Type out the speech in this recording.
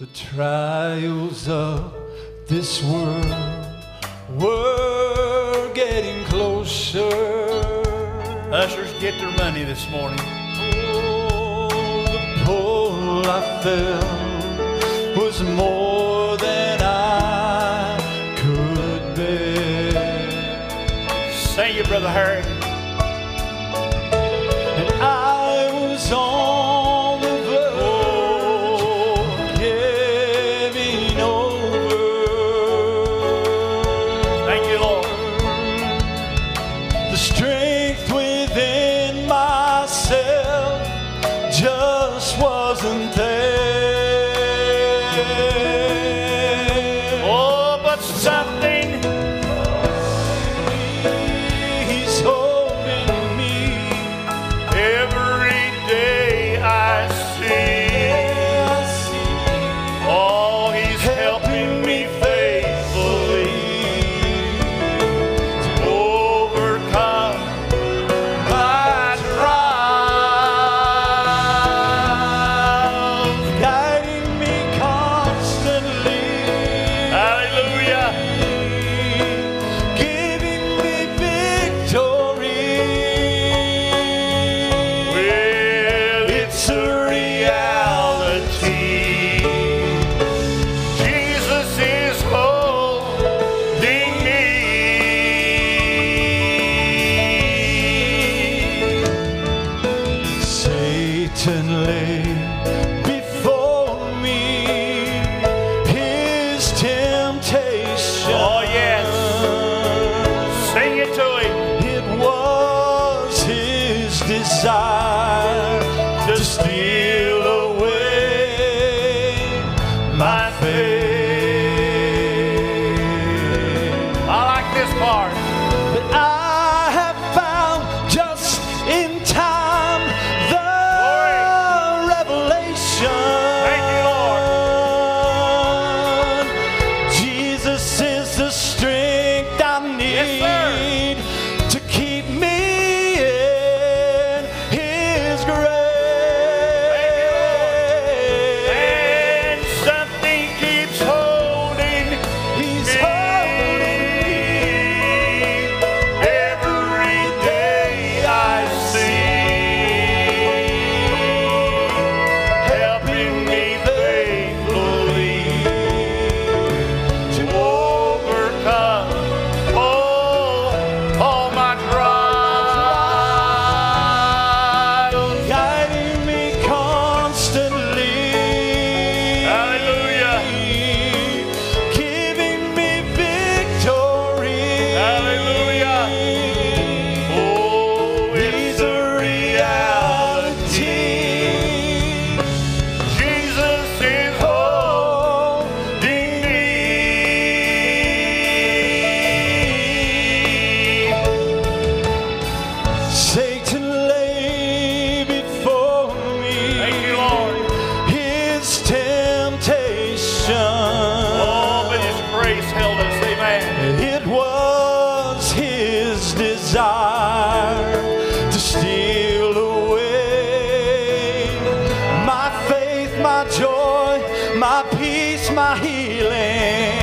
The trials of this world were getting closer. Ushers, get their money this morning. Oh, the pull I felt was more than I could bear. Say you, Brother Harry. just wasn't there. to steal. my peace, my healing.